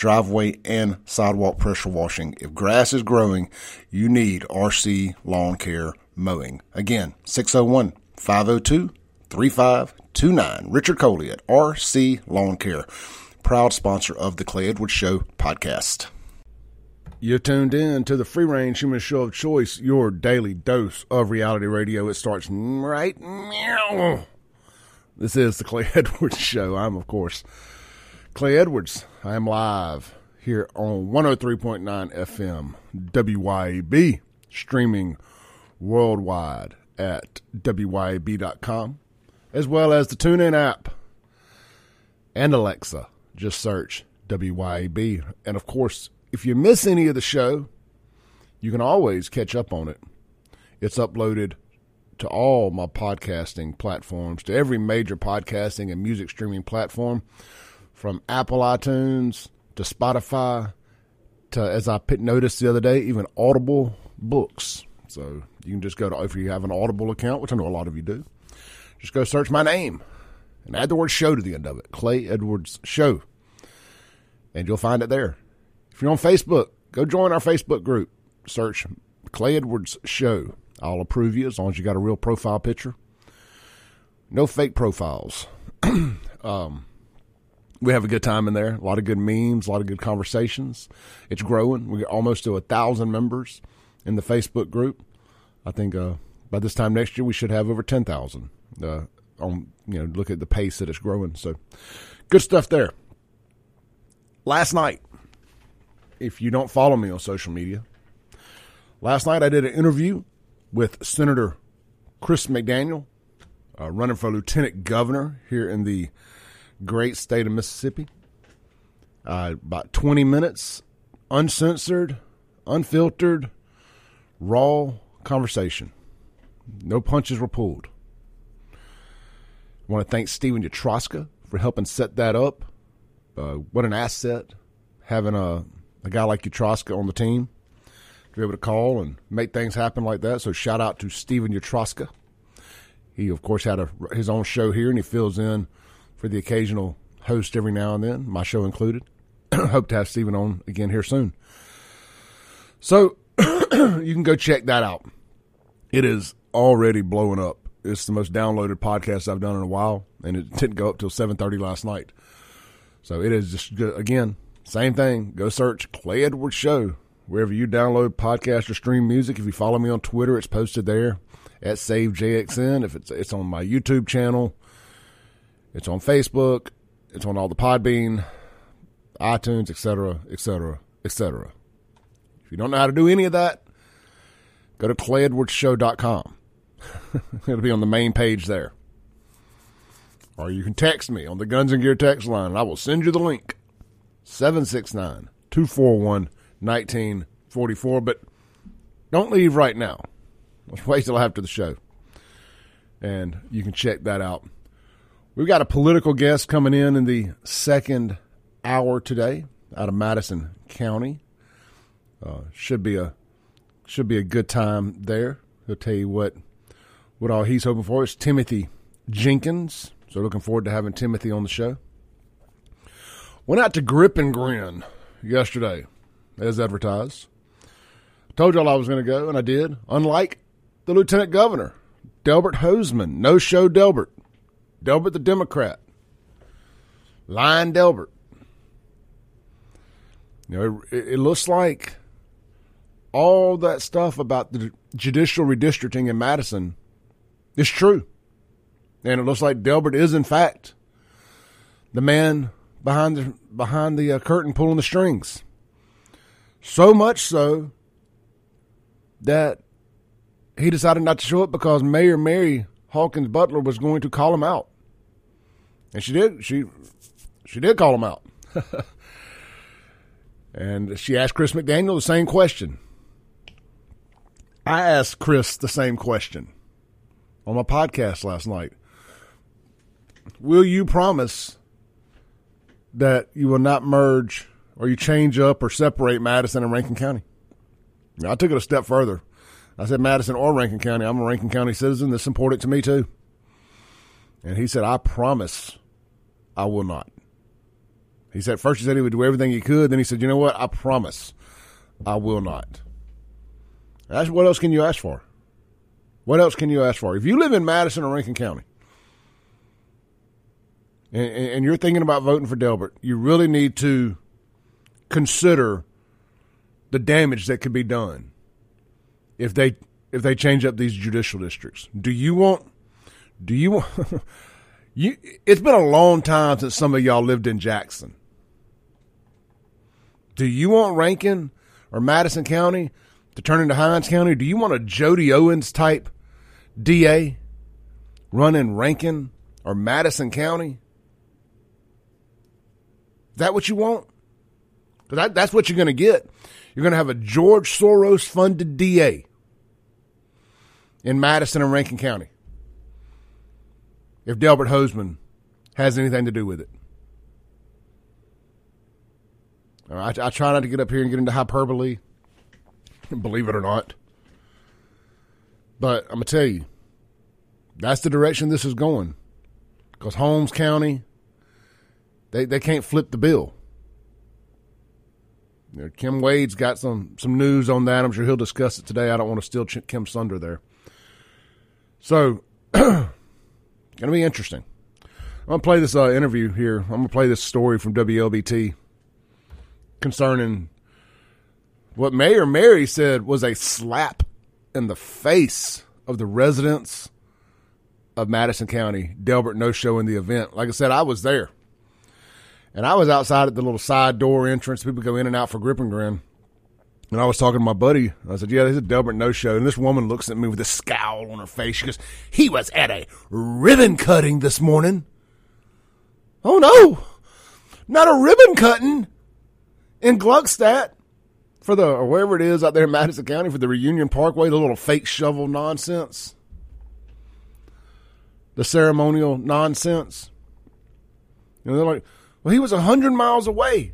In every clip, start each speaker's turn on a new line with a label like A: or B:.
A: driveway and sidewalk pressure washing. If grass is growing, you need RC Lawn Care Mowing. Again, 601 502 3529. Richard Coley at RC Lawn Care, proud sponsor of the Clay Edwards Show podcast.
B: You're tuned in to the free range human show of choice, your daily dose of reality radio. It starts right now. This is the Clay Edwards Show. I'm, of course, Clay Edwards. I am live here on 103.9 FM WYAB, streaming worldwide at WYAB.com, as well as the TuneIn app and Alexa. Just search WYAB. And of course, if you miss any of the show, you can always catch up on it. It's uploaded to all my podcasting platforms, to every major podcasting and music streaming platform from Apple iTunes to Spotify to, as I noticed the other day, even Audible books. So you can just go to, if you have an Audible account, which I know a lot of you do, just go search my name and add the word show to the end of it Clay Edwards Show. And you'll find it there. If you're on Facebook, go join our Facebook group. Search Clay Edwards Show. I'll approve you as long as you got a real profile picture. No fake profiles. um, we have a good time in there. A lot of good memes, a lot of good conversations. It's growing. We are almost to a thousand members in the Facebook group. I think uh, by this time next year we should have over ten thousand. Uh, on you know, look at the pace that it's growing. So, good stuff there. Last night, if you don't follow me on social media, last night I did an interview with Senator Chris McDaniel, uh, running for lieutenant governor here in the great state of Mississippi. Uh, about 20 minutes, uncensored, unfiltered, raw conversation. No punches were pulled. I want to thank Stephen Yatroska for helping set that up. Uh, what an asset having a, a guy like Yatroska on the team to be able to call and make things happen like that. So shout out to Stephen Yatroska. He, of course, had a, his own show here and he fills in – for the occasional host every now and then, my show included. Hope to have Stephen on again here soon. So you can go check that out. It is already blowing up. It's the most downloaded podcast I've done in a while, and it didn't go up till seven thirty last night. So it is just again same thing. Go search Clay Edwards Show wherever you download podcast or stream music. If you follow me on Twitter, it's posted there at SaveJXN. If it's it's on my YouTube channel, it's on Facebook. It's on all the Podbean, iTunes, etc., etc., etc. If you don't know how to do any of that, go to clayedwardsshow.com. It'll be on the main page there. Or you can text me on the Guns and Gear text line, and I will send you the link. 769 241 1944. But don't leave right now. Let's wait till after the show. And you can check that out We've got a political guest coming in in the second hour today out of Madison County. Uh, should be a should be a good time there. He'll tell you what what all he's hoping for. It's Timothy Jenkins. So looking forward to having Timothy on the show. Went out to Grip and Grin yesterday, as advertised. Told y'all I was going to go, and I did. Unlike the Lieutenant Governor, Delbert Hosemann, no show Delbert. Delbert the Democrat. Lion Delbert. You know, it, it, looks like all that stuff about the judicial redistricting in Madison is true. And it looks like Delbert is, in fact, the man behind the behind the uh, curtain pulling the strings. So much so that he decided not to show up because Mayor Mary Hawkins Butler was going to call him out. And she did. She she did call him out. And she asked Chris McDaniel the same question. I asked Chris the same question on my podcast last night. Will you promise that you will not merge or you change up or separate Madison and Rankin County? Now, I took it a step further. I said Madison or Rankin County. I'm a Rankin County citizen. This is important to me too. And he said, I promise I will not. He said, first he said he would do everything he could. Then he said, you know what? I promise I will not. That's, what else can you ask for? What else can you ask for? If you live in Madison or Rankin County and, and you're thinking about voting for Delbert, you really need to consider the damage that could be done if they if they change up these judicial districts. Do you want do you want you it's been a long time since some of y'all lived in Jackson. Do you want Rankin or Madison County to turn into Hinds County? Do you want a Jody Owens type DA running Rankin or Madison County? Is that what you want? That, that's what you're going to get. You're going to have a George Soros funded DA in Madison and Rankin County if Delbert Hosemann has anything to do with it. I, I try not to get up here and get into hyperbole, believe it or not. But I'm going to tell you, that's the direction this is going. Because Holmes County, they, they can't flip the bill. You know, Kim Wade's got some, some news on that. I'm sure he'll discuss it today. I don't want to steal Kim Sunder there. So, going to be interesting. I'm to play this uh, interview here. I'm to play this story from WLBT concerning what Mayor Mary said was a slap in the face of the residents of Madison County. Delbert no show in the event. Like I said, I was there. And I was outside at the little side door entrance. People go in and out for grip and grin. And I was talking to my buddy. I said, Yeah, this is a Delbert no show. And this woman looks at me with a scowl on her face. She goes, He was at a ribbon cutting this morning. Oh, no, not a ribbon cutting in Gluckstadt for the, or wherever it is out there in Madison County for the Reunion Parkway, the little fake shovel nonsense, the ceremonial nonsense. Know, they're like, well, he was a hundred miles away.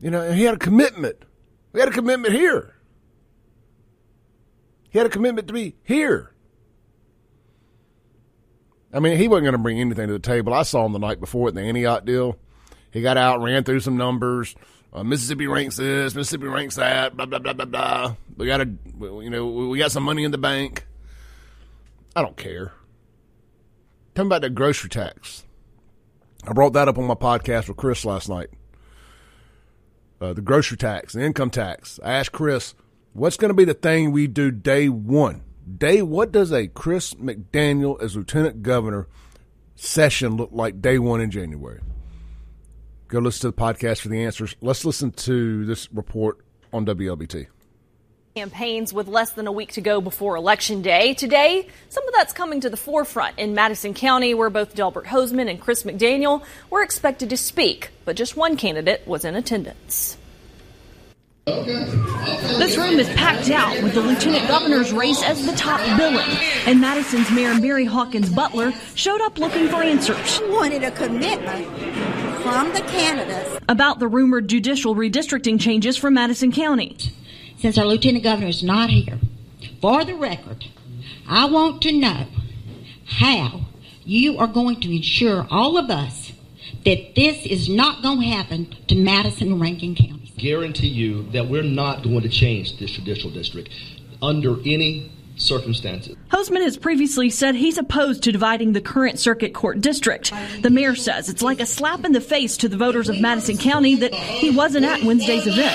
B: You know, and he had a commitment. We had a commitment here. He had a commitment to be here. I mean, he wasn't going to bring anything to the table. I saw him the night before at the Antioch deal. He got out, ran through some numbers. Uh, Mississippi ranks this, Mississippi ranks that, blah blah blah blah blah. We got a, you know, we got some money in the bank. I don't care. Tell me about the grocery tax. I brought that up on my podcast with Chris last night. Uh, the grocery tax, the income tax. I asked Chris, what's going to be the thing we do day one? Day, what does a Chris McDaniel as lieutenant governor session look like day one in January? Go listen to the podcast for the answers. Let's listen to this report on WLBT
C: campaigns with less than a week to go before Election Day. Today, some of that's coming to the forefront in Madison County, where both Delbert Hosemann and Chris McDaniel were expected to speak, but just one candidate was in attendance.
D: This room is packed out with the lieutenant governor's race as the top billing. And Madison's Mayor Mary Hawkins Butler showed up looking for answers.
E: Wanted a commitment from the candidates
D: about the rumored judicial redistricting changes for Madison County
F: since our lieutenant governor is not here, for the record, I want to know how you are going to ensure all of us that this is not going to happen to Madison and Rankin counties.
G: Guarantee you that we're not going to change this judicial district under any circumstances.
D: Hosemann has previously said he's opposed to dividing the current circuit court district. The mayor says it's like a slap in the face to the voters of Madison County that he wasn't at Wednesday's event.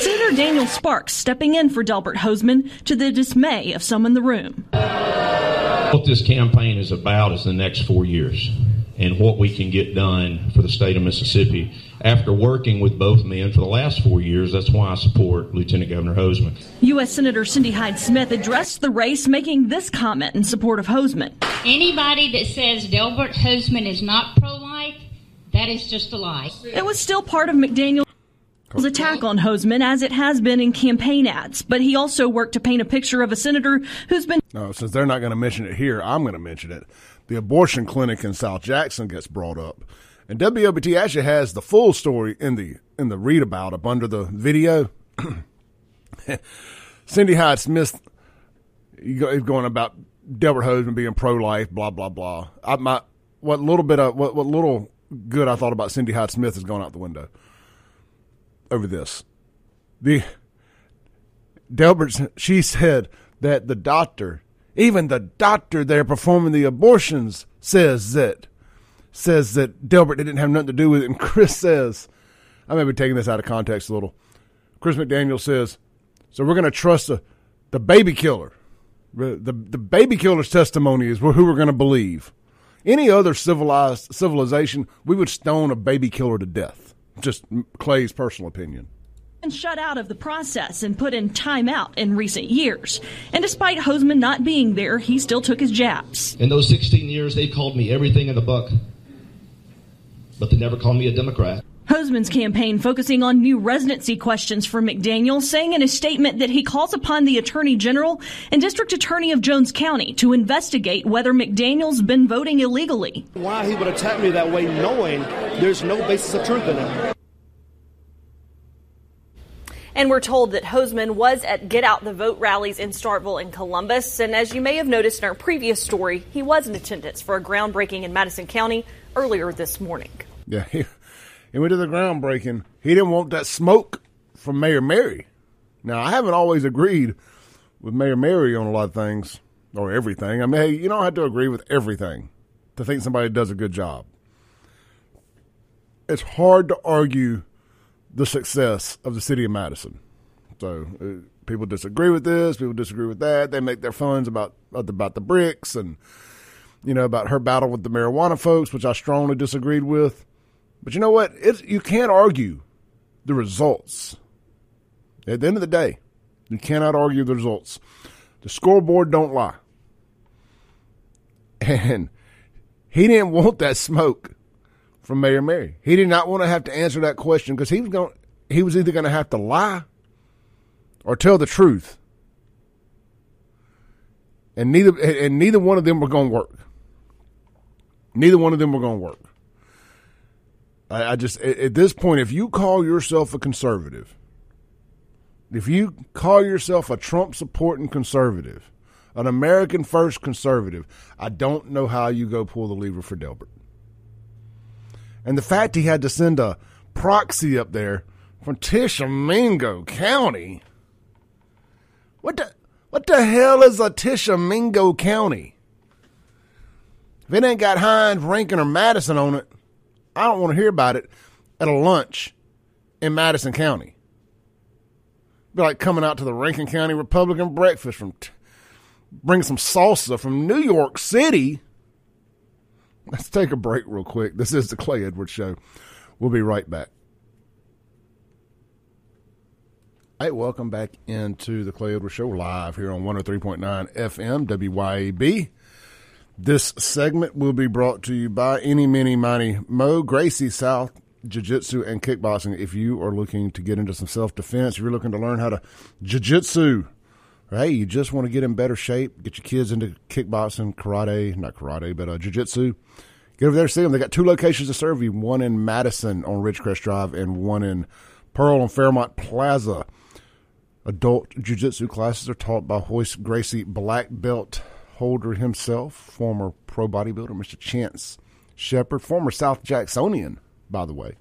D: Senator Daniel Sparks stepping in for Delbert Hosemann to the dismay of some in the room.
H: What this campaign is about is the next four years and what we can get done for the state of Mississippi. After working with both men for the last four years, that's why I support Lieutenant Governor Hosemann.
D: U.S. Senator Cindy Hyde Smith addressed the race, making this comment in support of Hosemann.
F: Anybody that says Delbert Hosemann is not pro life, that is just a lie.
D: It was still part of McDaniel. was attack on Hosemann as it has been in campaign ads, but he also worked to paint a picture of a senator who's been.
B: No, since they're not going to mention it here, I'm going to mention it. The abortion clinic in South Jackson gets brought up, and WLBT actually has the full story in the in the read about up under the video. Cindy Hyde Smith is going about Delbert Hosemann being pro life, blah blah blah. I, my what little bit of what what little good I thought about Cindy Hyde Smith has gone out the window over this. The Delbert she said that the doctor, even the doctor there performing the abortions, says that says that Delbert didn't have nothing to do with it. And Chris says, I may be taking this out of context a little. Chris McDaniel says, so we're going to trust the, the baby killer. The, the, the baby killer's testimony is who we're going to believe. Any other civilized civilization, we would stone a baby killer to death. Just Clay's personal opinion
D: and shut out of the process and put in timeout in recent years. And despite Hosemann not being there, he still took his jabs.
G: In those 16 years, they called me everything in the book, but they never called me a Democrat.
D: Hosemann's campaign focusing on new residency questions for McDaniel, saying in a statement that he calls upon the Attorney General and District Attorney of Jones County to investigate whether McDaniel's been voting illegally.
I: Why he would attack me that way, knowing there's no basis of truth in it.
C: And we're told that Hosemann was at Get Out the Vote rallies in Starkville and Columbus. And as you may have noticed in our previous story, he was in attendance for a groundbreaking in Madison County earlier this morning.
B: Yeah, he, he went to the groundbreaking. He didn't want that smoke from Mayor Mary. Now, I haven't always agreed with Mayor Mary on a lot of things or everything. I mean, hey, you don't have to agree with everything to think somebody does a good job. It's hard to argue the success of the city of Madison. So uh, people disagree with this, people disagree with that. They make their funds about about the bricks and you know about her battle with the marijuana folks, which I strongly disagreed with. But you know what? It's, you can't argue the results. At the end of the day, you cannot argue the results. The scoreboard don't lie. And he didn't want that smoke from Mayor Mary. He did not want to have to answer that question because he was going. He was either going to have to lie or tell the truth, and neither and neither one of them were going to work. Neither one of them were going to work. I, I just at, this point, if you call yourself a conservative, if you call yourself a Trump supporting conservative, an American first conservative, I don't know how you go pull the lever for Delbert. And the fact he had to send a proxy up there from Tishomingo County. What the what the hell is a Tishomingo County? If it ain't got Hinds, Rankin, or Madison on it, I don't want to hear about it at a lunch in Madison County. Be like coming out to the Rankin County Republican breakfast from t- bring some salsa from New York City Let's take a break real quick. This is the Clay Edwards Show. We'll be right back. Hey, welcome back into the Clay Edwards Show live here on 103.9 FM WYAB. This segment will be brought to you by Any Mini Money Mo Gracie South Jiu Jitsu and Kickboxing. If you are looking to get into some self defense, if you're looking to learn how to Jiu Jitsu, hey, you just want to get in better shape, get your kids into kickboxing, karate, not karate, but uh, jiu-jitsu, get over there see them. They got two locations to serve you, one in Madison on Ridgecrest Drive and one in Pearl on Fairmont Plaza. Adult jiu-jitsu classes are taught by Royce Gracie, black belt holder himself, former pro bodybuilder, Mr. Chance Shepard, former South Jacksonian, by the way.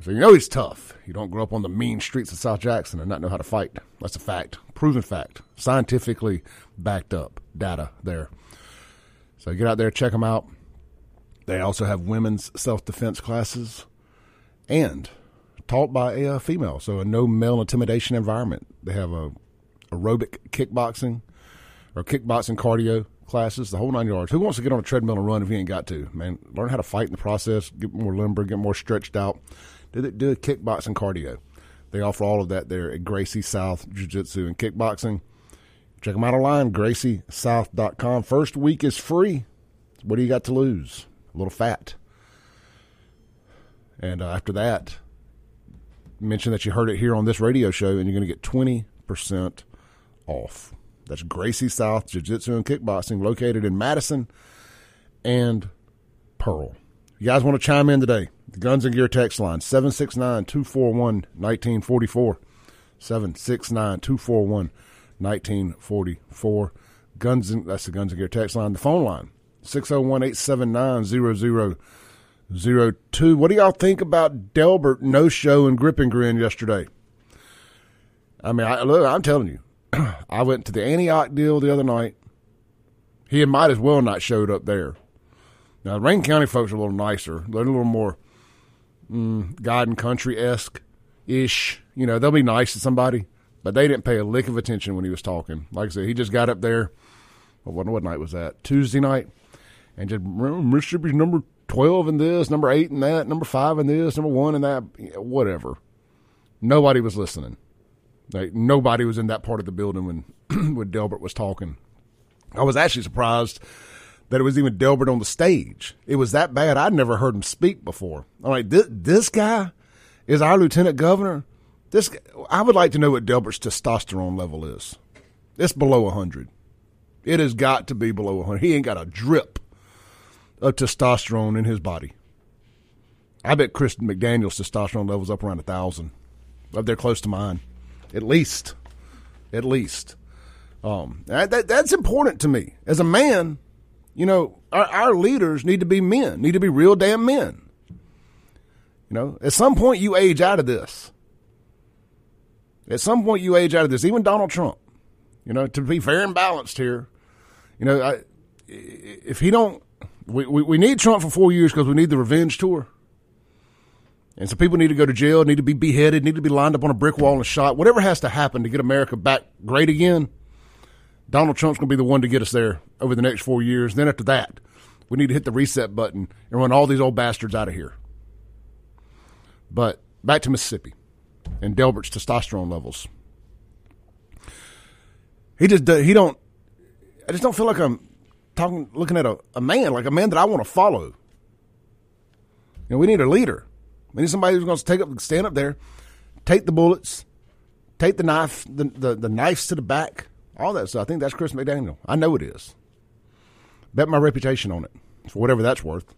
B: So you know he's tough. You don't grow up on the mean streets of South Jackson and not know how to fight. That's a fact, proven fact, scientifically backed up data there. So get out there, check them out. They also have women's self defense classes and taught by a female, so a no male intimidation environment. They have a aerobic kickboxing or kickboxing cardio classes, the whole nine yards. Who wants to get on a treadmill and run if you ain't got to? Man, learn how to fight in the process, get more limber, get more stretched out do, do a kickboxing cardio. They offer all of that there at Gracie South Jiu Jitsu and Kickboxing. Check them out online, graciesouth.com. First week is free. What do you got to lose? A little fat. And uh, after that, mention that you heard it here on this radio show, and you're going to get 20% off. That's Gracie South Jiu Jitsu and Kickboxing, located in Madison and Pearl. You guys want to chime in today? The Guns and Gear text line 769 241 1944. 769 241 1944. Guns and, that's the Guns and Gear text line. The phone line 601 879 0002. What do y'all think about Delbert no show and grip and grin yesterday? I mean, I, look, I'm telling you, I went to the Antioch deal the other night. He had might as well not showed up there. Now, the Rankin County folks are a little nicer. They're a little more mm, God and country esque ish. You know, they'll be nice to somebody, but they didn't pay a lick of attention when he was talking. Like I said, he just got up there. What, what night was that? Tuesday night, and just Mississippi's number twelve in this, number eight in that, number five in this, number one in that, whatever. Nobody was listening. Like nobody was in that part of the building when when Delbert was talking. I was actually surprised that it was even Delbert on the stage. It was that bad. I'd never heard him speak before. I'm like, this, this guy is our lieutenant governor. This I would like to know what Delbert's testosterone level is. It's below 100. It has got to be below 100. He ain't got a drip of testosterone in his body. I bet Chris McDaniel's testosterone level's up around a thousand, up there close to mine, at least, at least. Um, that, that, that's important to me as a man. You know, our, our leaders need to be men, need to be real damn men. You know, at some point you age out of this. At some point you age out of this. Even Donald Trump. You know, to be fair and balanced here. You know, I, if he don't, we, we, we need Trump for four years because we need the revenge tour. And so people need to go to jail, need to be beheaded, need to be lined up on a brick wall and shot. Whatever has to happen to get America back great again, Donald Trump's going to be the one to get us there over the next four years. Then after that, we need to hit the reset button and run all these old bastards out of here. But back to Mississippi and Delbert's testosterone levels. He just he don't. I just don't feel like I'm talking, looking at a, a man like a man that I want to follow. You know, we need a leader. We need somebody who's going to take up, stand up there, take the bullets, take the knife, the, the, the knives to the back, all that stuff. I think that's Chris McDaniel. I know it is. Bet my reputation on it for whatever that's worth.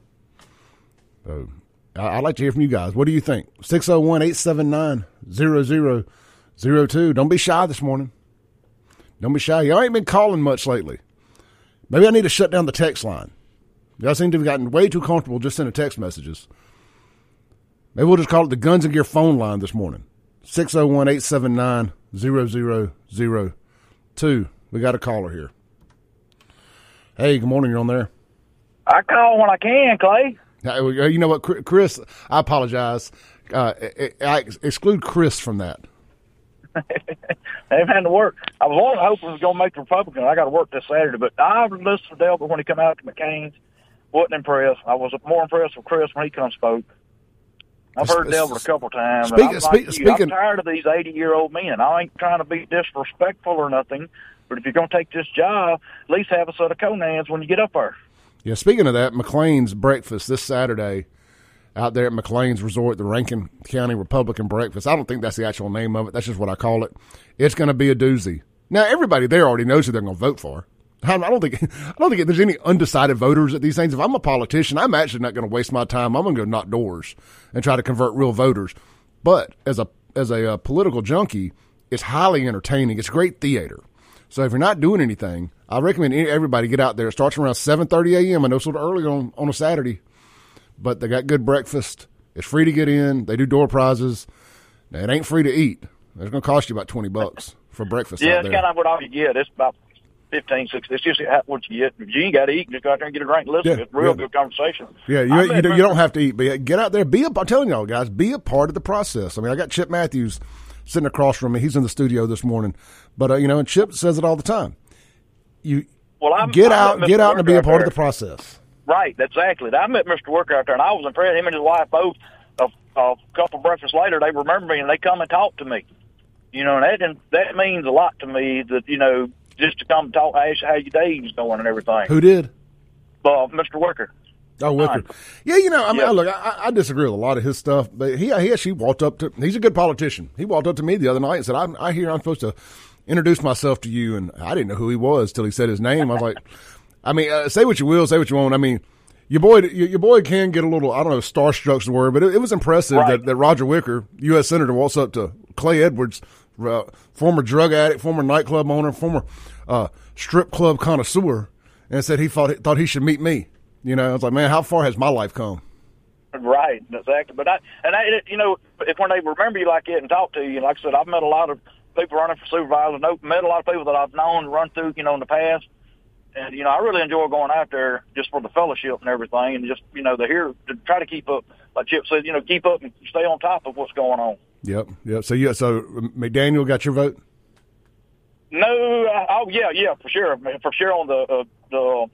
B: So I'd like to hear from you guys. What do you think? 601 879 0002. Don't be shy this morning. Don't be shy. Y'all ain't been calling much lately. Maybe I need to shut down the text line. Y'all seem to have gotten way too comfortable just sending text messages. Maybe we'll just call it the Guns and Gear phone line this morning. 601 879 0002. We got a caller here. Hey, good morning. You're on there.
J: I call when I can, Clay.
B: You know what, Chris? I apologize. Uh, I exclude Chris from that.
J: They've had to work. I was only hoping he was going to make the Republican. I got to work this Saturday, but I listened to Delbert when he come out to McCain's. wasn't impressed. I was more impressed with Chris when he come spoke. I've heard Delbert a couple times. Speak, I'm, speak, like speaking, I'm tired of these 80 year old men. I ain't trying to be disrespectful or nothing, but if you're going to take this job, at least have a set of conans when you get up there.
B: Yeah, speaking of that, McClain's breakfast this Saturday out there at McClain's Resort, the Rankin County Republican Breakfast. I don't think that's the actual name of it. That's just what I call it. It's going to be a doozy. Now, everybody there already knows who they're going to vote for. I don't think I don't think there's any undecided voters at these things. If I'm a politician, I'm actually not going to waste my time. I'm going to go knock doors and try to convert real voters. But as a as a, uh, political junkie, it's highly entertaining. It's great theater. So if you're not doing anything, I recommend everybody get out there. It starts around 7:30 a.m. I know it's a little early on on a Saturday but they got good breakfast. It's free to get in. They do door prizes. Now, it ain't free to eat. It's going to cost you about twenty bucks for breakfast.
J: Yeah, it's kind of what all you get. It's about 15, 16. It's just what you get. If you ain't got to eat, just go out there and get a drink and listen. Yeah, it's real yeah. good conversation.
B: Yeah, you, you, you, don't have to eat, but get out there. Be a, I'm telling y'all, guys, be a part of the process. I mean, I got Chip Matthews sitting across from me. He's in the studio this morning. But, uh, you know, and Chip says it all the time. You well, I'm, get out, get out and be a part there. of the process.
J: Right, exactly. I met Mr. Worker out there, and I was impressed. Him and his wife both. A, a couple breakfasts later, they remember me and they come and talk to me. You know, and that that means a lot to me. That you know, just to come talk, ask how your day's going and everything.
B: Who did?
J: Uh, Mr. Worker.
B: Oh, Wicker. Yeah, you know, I mean, yep. look, I, I, disagree with a lot of his stuff, but he, he actually walked up to, he's a good politician. He walked up to me the other night and said, I, I hear I'm supposed to introduce myself to you. And I didn't know who he was till he said his name. I was like, I mean, uh, say what you will, say what you want. I mean, your boy, your, your boy can get a little, I don't know, starstruck's the word, but it, it was impressive right. that, that Roger Wicker, U.S. Senator, walks up to Clay Edwards, uh, former drug addict, former nightclub owner, former uh, strip club connoisseur, and said he thought, thought he should meet me. You know, I was like, man, how far has my life come?
J: Right, exactly. But I, and I, you know, if when they remember you like it and talk to you, like I said, I've met a lot of people running for supervisors, met a lot of people that I've known run through, you know, in the past. And, you know, I really enjoy going out there just for the fellowship and everything and just, you know, to hear, to try to keep up, like Chip said, you know, keep up and stay on top of what's going on.
B: Yep, yep. So, yeah, so McDaniel got your vote?
J: No, uh, oh, yeah, yeah, for sure. For sure on the, uh, the,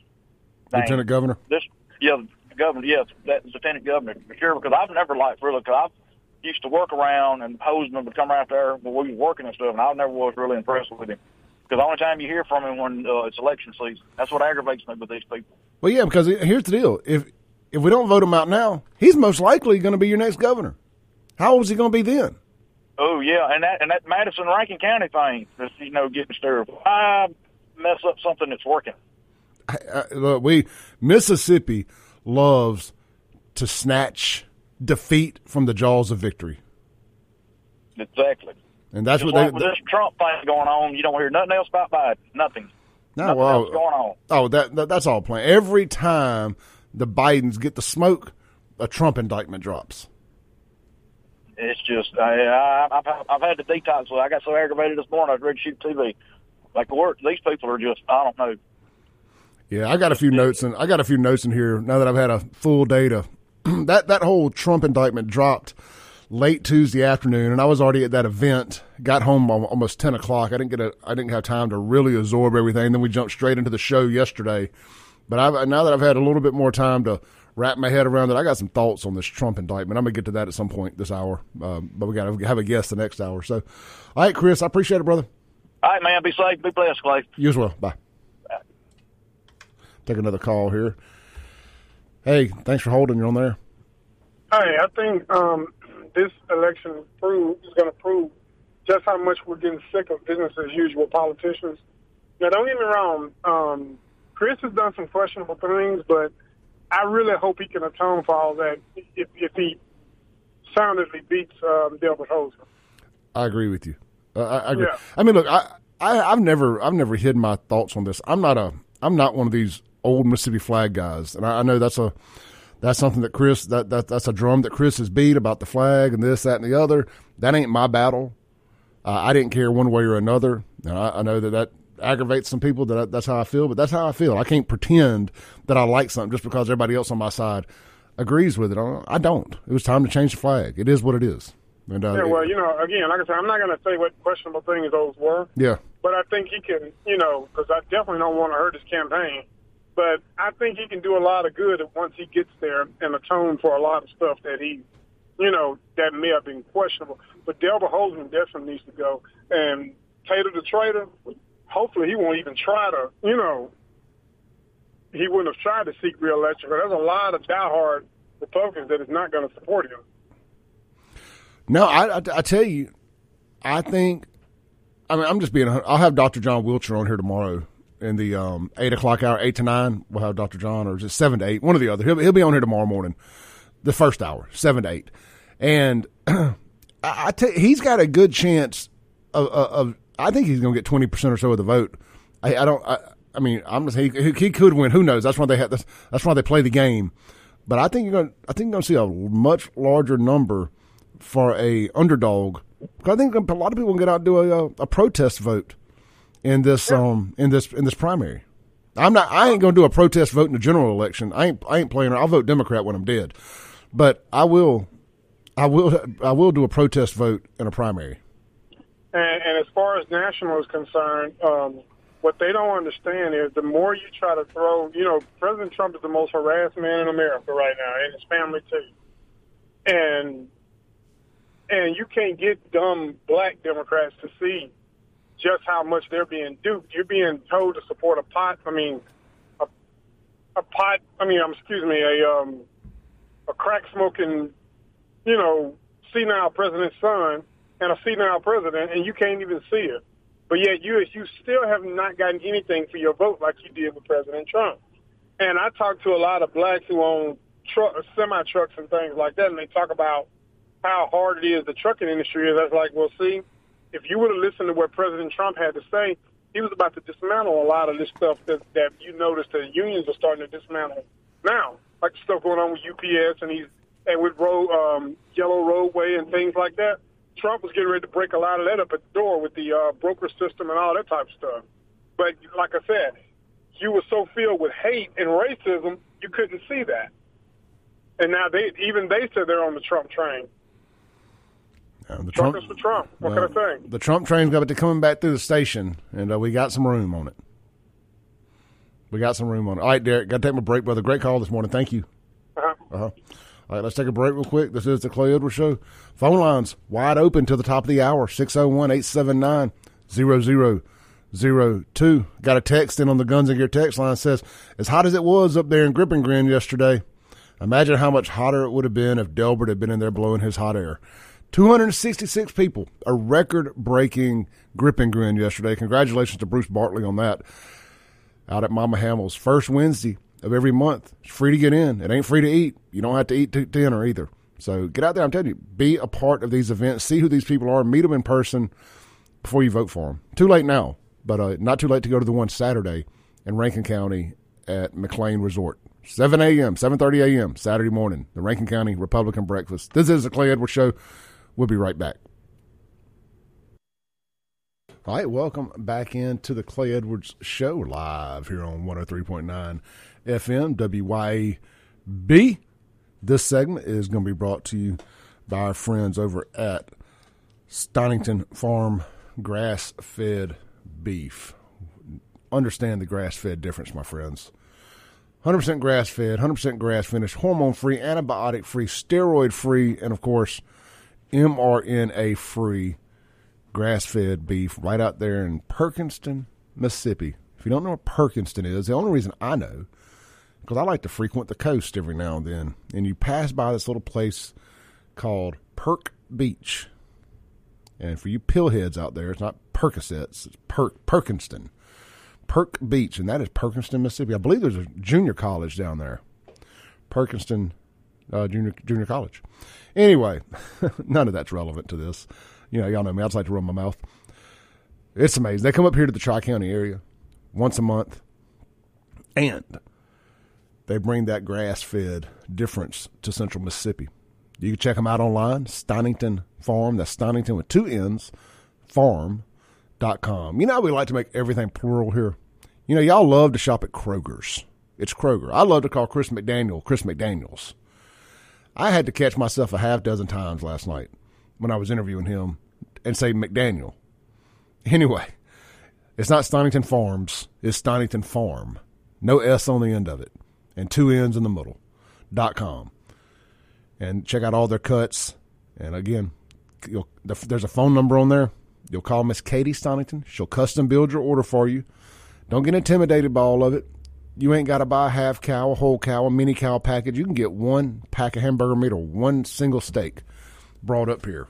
B: Lieutenant Governor?
J: This, yeah, the governor, yes, that Lieutenant Governor, for sure, because I've never liked, really, because I've, used to work around and them to come out there when we were working and stuff, and I never was really impressed with him. Because the only time you hear from him when uh, it's election season. That's what aggravates me with these people.
B: Well, yeah, because here's the deal: if if we don't vote him out now, he's most likely going to be your next governor. How old is he going to be then?
J: Oh yeah, and that and that Madison Rankin County thing, that's you know getting stirred. Why mess up something that's working?
B: I, I, look, we Mississippi loves to snatch defeat from the jaws of victory.
J: Exactly.
B: And that's
J: Just
B: what
J: like
B: they,
J: with this Trump thing going on. You don't hear nothing else about Biden. Nothing. No, nothing well, else going on.
B: Oh, that, that that's all playing. Every time the Bidens get the smoke, a Trump indictment drops.
J: It's just I, I, have I've had to detox. I got so aggravated this morning. I was ready to shoot TV. Like work, these people are just I don't know.
B: Yeah, I got a few notes and I got a few notes in here now that I've had a full day to that that whole Trump indictment dropped late Tuesday afternoon, and I was already at that event. Got home almost ten o'clock. I didn't get a I didn't have time to really absorb everything. Then we jumped straight into the show yesterday. But I've, now that I've had a little bit more time to wrap my head around it, I got some thoughts on this Trump indictment. I'm gonna get to that at some point this hour. Um, but we got to have a guest the next hour. So, all right, Chris, I appreciate it, brother.
J: All right, man. Be safe. Be blessed, Clay.
B: You as well. Bye. Bye. Take another call here. Hey, thanks for holding. You're on there.
K: Hey, I think um, this election prove, is going to prove just how much we're getting sick of business as usual politicians. Now, don't get me wrong. Um, Chris has done some questionable things, but I really hope he can atone for all that if, if he soundedly beats um, Delbert Hosemann.
B: I agree with you. Uh, I, I, agree. Yeah. I mean, look, I, I, I've never, I've never hidden my thoughts on this. I'm not a, I'm not one of these old Mississippi flag guys, and I, I know that's a that's something that Chris that, that that's a drum that Chris has beat about the flag and this that and the other. That ain't my battle. Uh, I didn't care one way or another. And I, I know that that aggravates some people. That I, that's how I feel, but that's how I feel. I can't pretend that I like something just because everybody else on my side agrees with it. I don't. It was time to change the flag. It is what it is.
K: And, uh, yeah, well, you know, again, like I said, I'm not going to say what questionable things those were.
B: Yeah.
K: But I think he can, you know, because I definitely don't want to hurt his campaign. But I think he can do a lot of good once he gets there and atone for a lot of stuff that he, you know, that may have been questionable. But Delbert Hosemann definitely needs to go. And Tater the traitor, hopefully he won't even try to, you know, he wouldn't have tried to seek reelection. But there's a lot of diehard Republicans that is not going to support him.
B: No, I, I, I tell you, I think. I mean, I'm just being. I'll have Dr. John Witcher on here tomorrow in the um, eight o'clock hour, eight to nine. We'll have Dr. John, or just seven to eight, one or the other. He'll, he'll be on here tomorrow morning, the first hour, seven to eight, and I, tell he's got a good chance of, of I think he's going to get twenty percent or so of the vote. I, I don't. I, I, mean, I'm just, he, he could win. Who knows? That's why they have. That's, that's why they play the game. But I think you're going. I think you're going to see a much larger number for a underdog. Because I think a lot of people will get out and do a, a protest vote in this um in this in this primary. I'm not. I ain't going to do a protest vote in the general election. I ain't. I ain't playing. I'll vote Democrat when I'm dead, but I will. I will. I will do a protest vote in a primary.
K: And, and as far as national is concerned, um, what they don't understand is the more you try to throw. You know, President Trump is the most harassed man in America right now, and his family too. And and you can't get dumb black Democrats to see just how much they're being duped. You're being told to support a pot. I mean, a, a pot. I mean, um, excuse me, a um, a crack smoking, you know, senile president's son and a senile president, and you can't even see it. But yet, you you still have not gotten anything for your vote like you did with President Trump. And I talked to a lot of blacks who own truck, semi trucks and things like that, and they talk about how hard it is the trucking industry is. I was like, well, see, if you would have listened to what President Trump had to say, he was about to dismantle a lot of this stuff that, that you notice the unions are starting to dismantle now, like the stuff going on with UPS and he's and with road, um, yellow roadway and things like that. Trump was getting ready to break a lot of that up at the door with the uh, broker system and all that type of stuff. But like I said, you were so filled with hate and racism, you couldn't see that. And now they even they said they're on the Trump train.
B: Uh, the
K: Truckers for Trump. What
B: well,
K: can I say?
B: The Trump train's got to coming back through the station, and uh, we got some room on it. We got some room on it. All right, Derek, got to take my break, brother. Great call this morning. Thank you.
K: Uh-huh.
B: Uh-huh. All right, let's take a break real quick. This is the Clay Edwards Show. Phone lines wide open to the top of the hour 601 879 0002. Got a text in on the Guns and Gear text line says, As hot as it was up there in Grip Grin yesterday, imagine how much hotter it would have been if Delbert had been in there blowing his hot air. 266 people, a record breaking grip grin yesterday. Congratulations to Bruce Bartley on that. Out at Mama Hamill's first Wednesday of every month. It's free to get in. It ain't free to eat. You don't have to eat dinner either. So get out there. I'm telling you, be a part of these events. See who these people are. Meet them in person before you vote for them. Too late now, but uh, not too late to go to the one Saturday in Rankin County at McClain Resort. 7 a.m., 7.30 a.m., Saturday morning, the Rankin County Republican Breakfast. This is the Clay Edwards Show. We'll be right back. All right, welcome back into the Clay Edwards Show live here on 103.9 FM WYAB. This segment is going to be brought to you by our friends over at Stonington Farm Grass Fed Beef. Understand the grass fed difference, my friends. 100% grass fed, 100% grass finished, hormone free, antibiotic free, steroid free, and of course, mRNA free grass fed beef right out there in Perkinston, Mississippi. If you don't know what Perkinston is, the only reason I know, because I like to frequent the coast every now and then, and you pass by this little place called Perk Beach. And for you pillheads out there, it's not Percocets, it's Perk Perkinston. Perk Beach, and that is Perkinston, Mississippi. I believe there's a junior college down there. Perkinston uh, Junior Junior College. Anyway, none of that's relevant to this. You know, y'all know me. I just like to run my mouth. It's amazing. They come up here to the Tri County area once a month, and they bring that grass fed difference to Central Mississippi. You can check them out online, Stonington Farm. That's Stonington with two N's, farm.com. You know, we like to make everything plural here. You know, y'all love to shop at Kroger's. It's Kroger. I love to call Chris McDaniel Chris McDaniels. I had to catch myself a half dozen times last night when I was interviewing him and say McDaniel. Anyway, it's not Stonington Farms, it's Stonington Farm. No S on the end of it and two ends in the middle. Dot com. And check out all their cuts. And again, there's a phone number on there. You'll call Miss Katie Stonington. She'll custom build your order for you. Don't get intimidated by all of it. You ain't got to buy a half cow, a whole cow, a mini cow package. You can get one pack of hamburger meat or one single steak brought up here,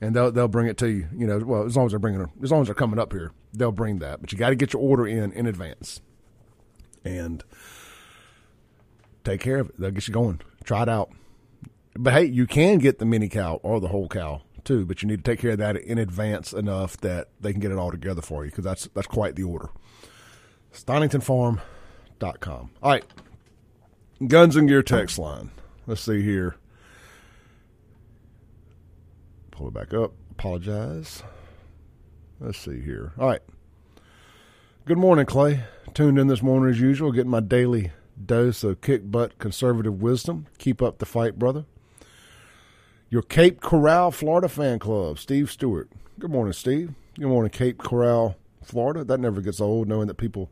B: and they'll they'll bring it to you. You know, well as long as they're bringing, as long as they're coming up here, they'll bring that. But you got to get your order in in advance, and take care of it. They'll get you going. Try it out. But hey, you can get the mini cow or the whole cow too, but you need to take care of that in advance enough that they can get it all together for you because that's that's quite the order. Stonington Farm com. All right. Guns and Gear text line. Let's see here. Pull it back up. Apologize. Let's see here. All right. Good morning, Clay. Tuned in this morning as usual, getting my daily dose of kick butt conservative wisdom. Keep up the fight, brother. Your Cape Coral, Florida fan club, Steve Stewart. Good morning, Steve. Good morning, Cape Coral, Florida. That never gets old knowing that people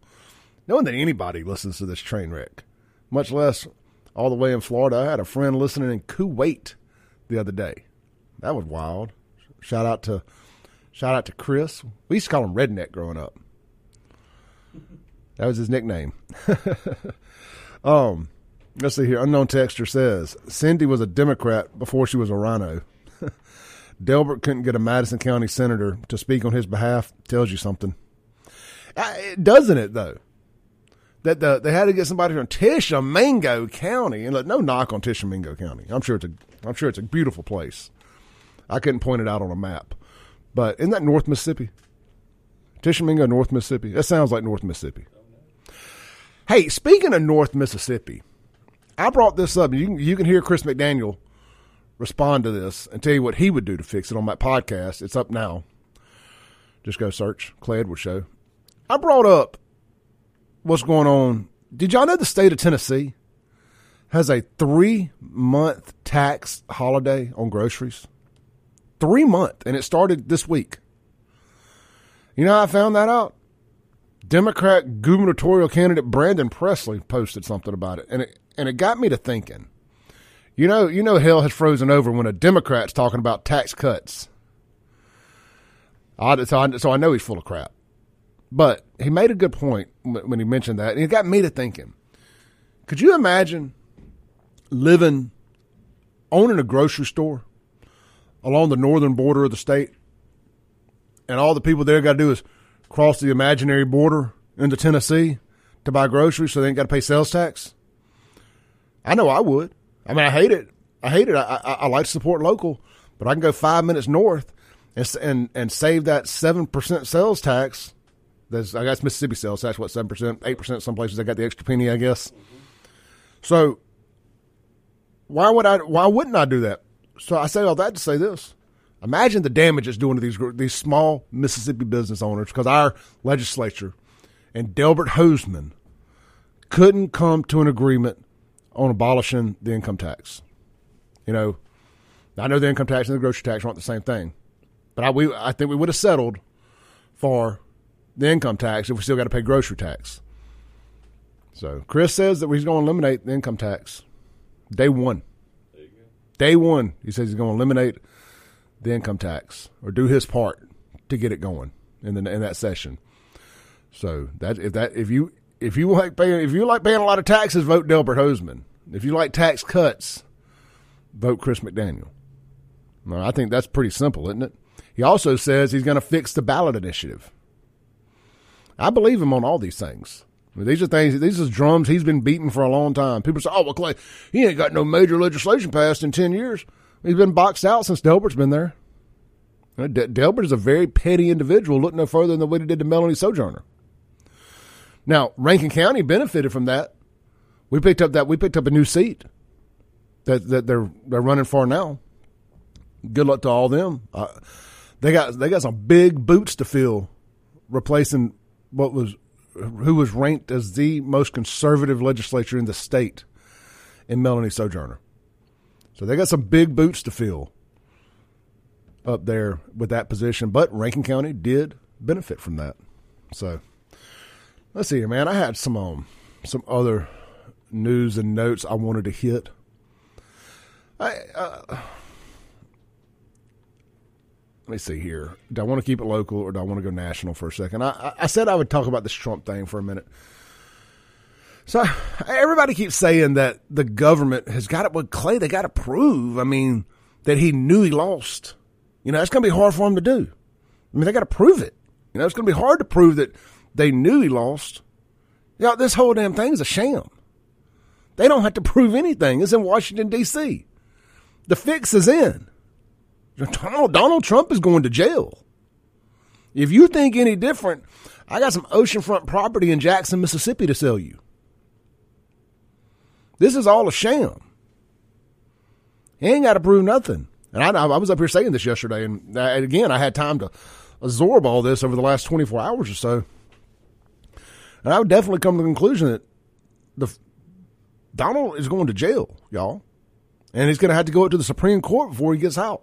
B: knowing that anybody listens to this train wreck, much less all the way in Florida. I had a friend listening in Kuwait the other day. That was wild. Shout out to shout out to Chris. We used to call him Redneck growing up. That was his nickname. Um, let's see here. Unknown texture says Cindy was a Democrat before she was a rhino. Delbert couldn't get a Madison County senator to speak on his behalf. Tells you something, uh, doesn't it? Though that the, they had to get somebody from Tishomingo County, and look, no knock on Tishomingo County. I'm sure it's a I'm sure it's a beautiful place. I couldn't point it out on a map, but isn't that North Mississippi? Tishomingo, North Mississippi. That sounds like North Mississippi. Hey, speaking of North Mississippi, I brought this up. You can, you can hear Chris McDaniel respond to this and tell you what he would do to fix it on my podcast. It's up now. Just go search Clay Edwards Show. I brought up what's going on. Did y'all know the state of Tennessee has a three month tax holiday on groceries? Three month, and it started this week. You know how I found that out? Democrat gubernatorial candidate Brandon Presley posted something about it, and it and it got me to thinking. You know, you know, hell has frozen over when a Democrat's talking about tax cuts. I, so, I, so I know he's full of crap. But he made a good point when he mentioned that, and it got me to thinking. Could you imagine living, owning a grocery store along the northern border of the state, and all the people there got to do is cross the imaginary border into Tennessee to buy groceries, so they ain't got to pay sales tax? I know I would. I mean, I hate it. I hate it. I, I, I like to support local, but I can go five minutes north and and, and save that seven percent sales tax. That's I guess Mississippi sales tax. What seven percent, eight percent? Some places they got the extra penny. I guess. So why would I? Why wouldn't I do that? So I say all that to say this. Imagine the damage it's doing to these these small Mississippi business owners because our legislature and Delbert Hosemann couldn't come to an agreement on abolishing the income tax. You know, I know the income tax and the grocery tax aren't the same thing, but I we I think we would have settled for the income tax if we still got to pay grocery tax. So Chris says that he's going to eliminate the income tax day one. Day one, he says he's going to eliminate the income tax or do his part to get it going in the in that session. So that if that if you if you like paying if you like paying a lot of taxes, vote Delbert Hosemann. If you like tax cuts, vote Chris McDaniel. Well, I think that's pretty simple, isn't it? He also says he's going to fix the ballot initiative. I believe him on all these things. these are things. These are drums he's been beating for a long time. People say, "Oh, well, Clay, he ain't got no major legislation passed in ten years. He's been boxed out since Delbert's been there." Delbert is a very petty individual. Look no further than the what he did to Melanie Sojourner. Now, Rankin County benefited from that. We picked up that we picked up a new seat that that they're they're running for now. Good luck to all them. Uh, they got they got some big boots to fill, replacing what was who was ranked as the most conservative legislature in the state in Melanie Sojourner. So they got some big boots to fill up there with that position. But Rankin County did benefit from that. So let's see here, man. I had some um some other news and notes I wanted to hit. I uh, let me see here. Do I want to keep it local or do I want to go national for a second? I, I said I would talk about this Trump thing for a minute. So everybody keeps saying that the government has got it. With Clay, they got to prove. I mean, that he knew he lost. You know, it's going to be hard for him to do. I mean, they got to prove it. You know, it's going to be hard to prove that they knew he lost. You know, this whole damn thing is a sham. They don't have to prove anything. It's in Washington, D.C. The fix is in. Donald, Donald Trump is going to jail. If you think any different, I got some oceanfront property in Jackson, Mississippi to sell you. This is all a sham. He ain't got to prove nothing. And I, I was up here saying this yesterday, and uh, again, I had time to absorb all this over the last 24 hours or so. And I would definitely come to the conclusion that the Donald is going to jail, y'all. And he's going to have to go up to the Supreme Court before he gets out.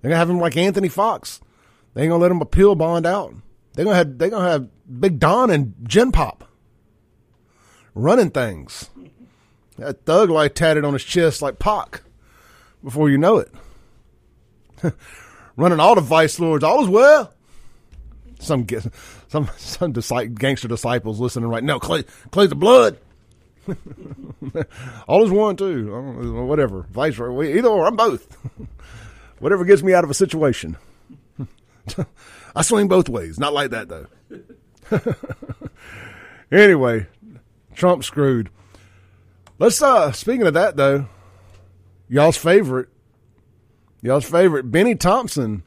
B: They're going to have him like Anthony Fox. They ain't going to let him appeal bond out. They're going to have, they're going to have Big Don and Gen Pop running things. That thug life tatted on his chest like Pac before you know it. running all the vice lords. All is well some some some gangster disciples listening right now. Clay the blood. All is one too. Whatever, vice. Either or, I'm both. Whatever gets me out of a situation. I swing both ways. Not like that though. anyway, Trump screwed. Let's uh speaking of that though, y'all's favorite, y'all's favorite, Bennie Thompson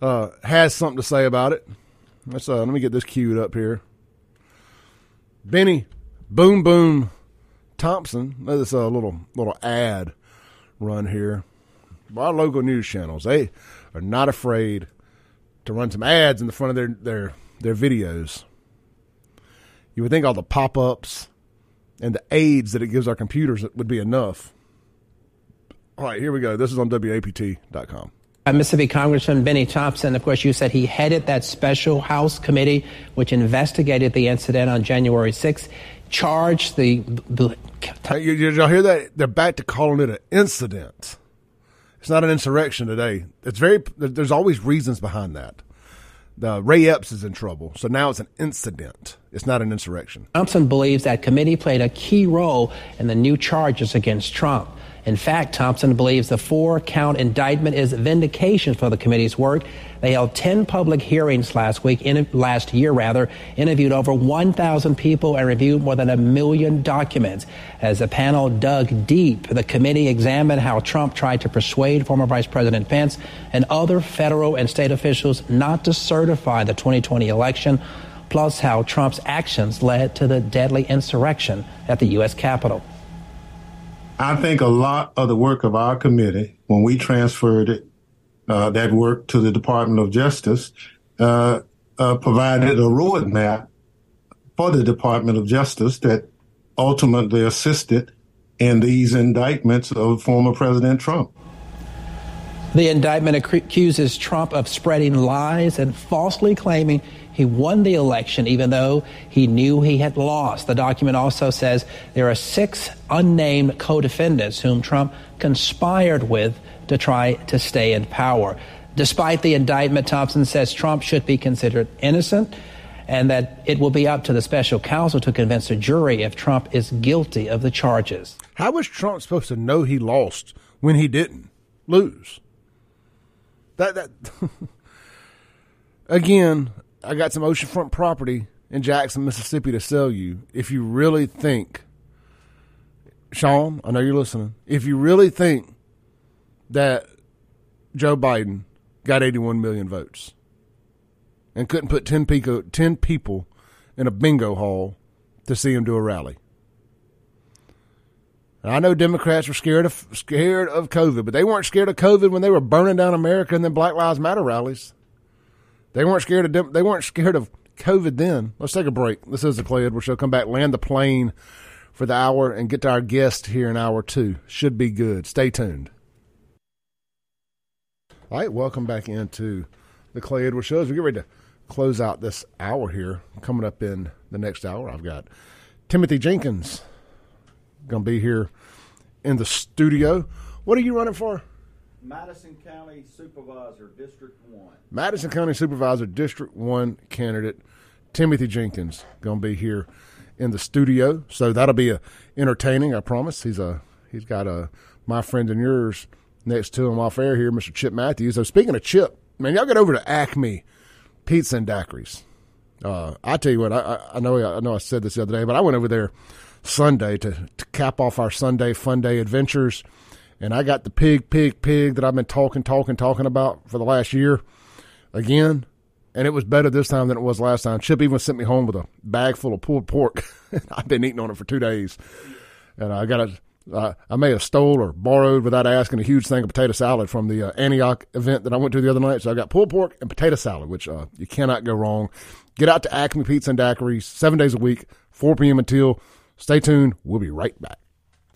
B: uh has something to say about it. Let's uh let me get this queued up here. Bennie Boom Boom Thompson. This a uh, little little ad run here. Our local news channels, they are not afraid to run some ads in the front of their their their videos. You would think all the pop ups and the aids that it gives our computers would be enough. All right, here we go. This is on WAPT.com.
L: Uh, Mississippi Congressman Bennie Thompson, of course, you said he headed that special House committee which investigated the incident on January 6th, charged the. the
B: hey, y'all hear that? They're back to calling it an incident. It's not an insurrection today. It's very. There's always reasons behind that. Ray Epps is in trouble, so now it's an incident. It's not an insurrection.
L: Thompson believes that committee played a key role in the new charges against Trump. In fact, Thompson believes the four count indictment is vindication for the committee's work. They held 10 public hearings last week, in, last year rather, interviewed over 1,000 people and reviewed more than a million documents. As the panel dug deep, the committee examined how Trump tried to persuade former Vice President Pence and other federal and state officials not to certify the 2020 election, plus how Trump's actions led to the deadly insurrection at the U.S. Capitol.
M: I think a lot of the work of our committee, when we transferred it, uh, that work to the Department of Justice, uh, uh, provided a roadmap for the Department of Justice that ultimately assisted in these indictments of former President Trump.
L: The indictment accuses Trump of spreading lies and falsely claiming he won the election even though he knew he had lost. The document also says there are six unnamed co defendants whom Trump conspired with to try to stay in power. Despite the indictment, Thompson says Trump should be considered innocent and that it will be up to the special counsel to convince a jury if Trump is guilty of the charges.
B: How was Trump supposed to know he lost when he didn't lose? That that again, I got some oceanfront property in Jackson, Mississippi to sell you. If you really think, Sean, I know you're listening. If you really think that Joe Biden got 81 million votes and couldn't put 10 people, 10 people in a bingo hall to see him do a rally. I know Democrats were scared of scared of COVID, but they weren't scared of COVID when they were burning down America and then Black Lives Matter rallies. They weren't scared of they weren't scared of COVID then. Let's take a break. This is the Clay Edwards Show. Come back, land the plane for the hour, and get to our guest here in hour two. Should be good. Stay tuned. All right, welcome back into the Clay Edwards Show. As we get ready to close out this hour here, coming up in the next hour, I've got Timothy Jenkins going to be here in the studio. What are you running for?
N: Madison County Supervisor, District 1.
B: Madison County Supervisor, District 1 candidate Timothy Jenkins going to be here in the studio. So that'll be a entertaining, I promise. He's a he's got a my friend and yours next to him off air here, Mr. Chip Matthews. So speaking of Chip, man, y'all get over to Acme Pizza and Daiquiris. Uh, I tell you what, I, I know I know I said this the other day, but I went over there Sunday to, to cap off our Sunday fun day adventures – and I got the pig, pig, pig that I've been talking, talking, talking about for the last year again. And it was better this time than it was last time. Chip even sent me home with a bag full of pulled pork. I've been eating on it for two days. And I got a, uh, I may have stole or borrowed without asking a huge thing of potato salad from the uh, Antioch event that I went to the other night. So I got pulled pork and potato salad, which uh, you cannot go wrong. Get out to Acme Pizza and Daiquiris seven days a week, 4 p.m. until. Stay tuned. We'll be right back.